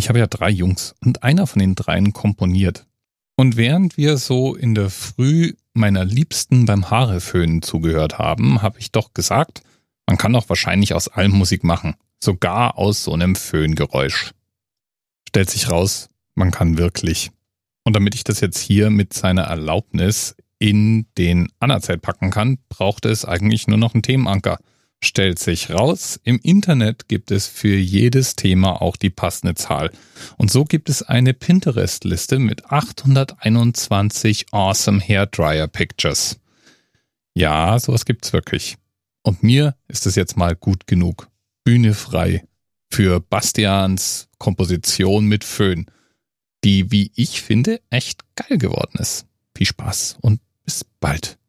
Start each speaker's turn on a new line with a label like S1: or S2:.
S1: Ich habe ja drei Jungs und einer von den dreien komponiert. Und während wir so in der Früh meiner Liebsten beim Haareföhnen zugehört haben, habe ich doch gesagt, man kann doch wahrscheinlich aus allem Musik machen, sogar aus so einem Föhngeräusch. Stellt sich raus, man kann wirklich. Und damit ich das jetzt hier mit seiner Erlaubnis in den Anerzählt packen kann, braucht es eigentlich nur noch einen Themenanker. Stellt sich raus, im Internet gibt es für jedes Thema auch die passende Zahl. Und so gibt es eine Pinterest-Liste mit 821 awesome Hairdryer Pictures. Ja, sowas gibt's wirklich. Und mir ist es jetzt mal gut genug. Bühne frei für Bastians Komposition mit Föhn, die, wie ich finde, echt geil geworden ist. Viel Spaß und bis bald.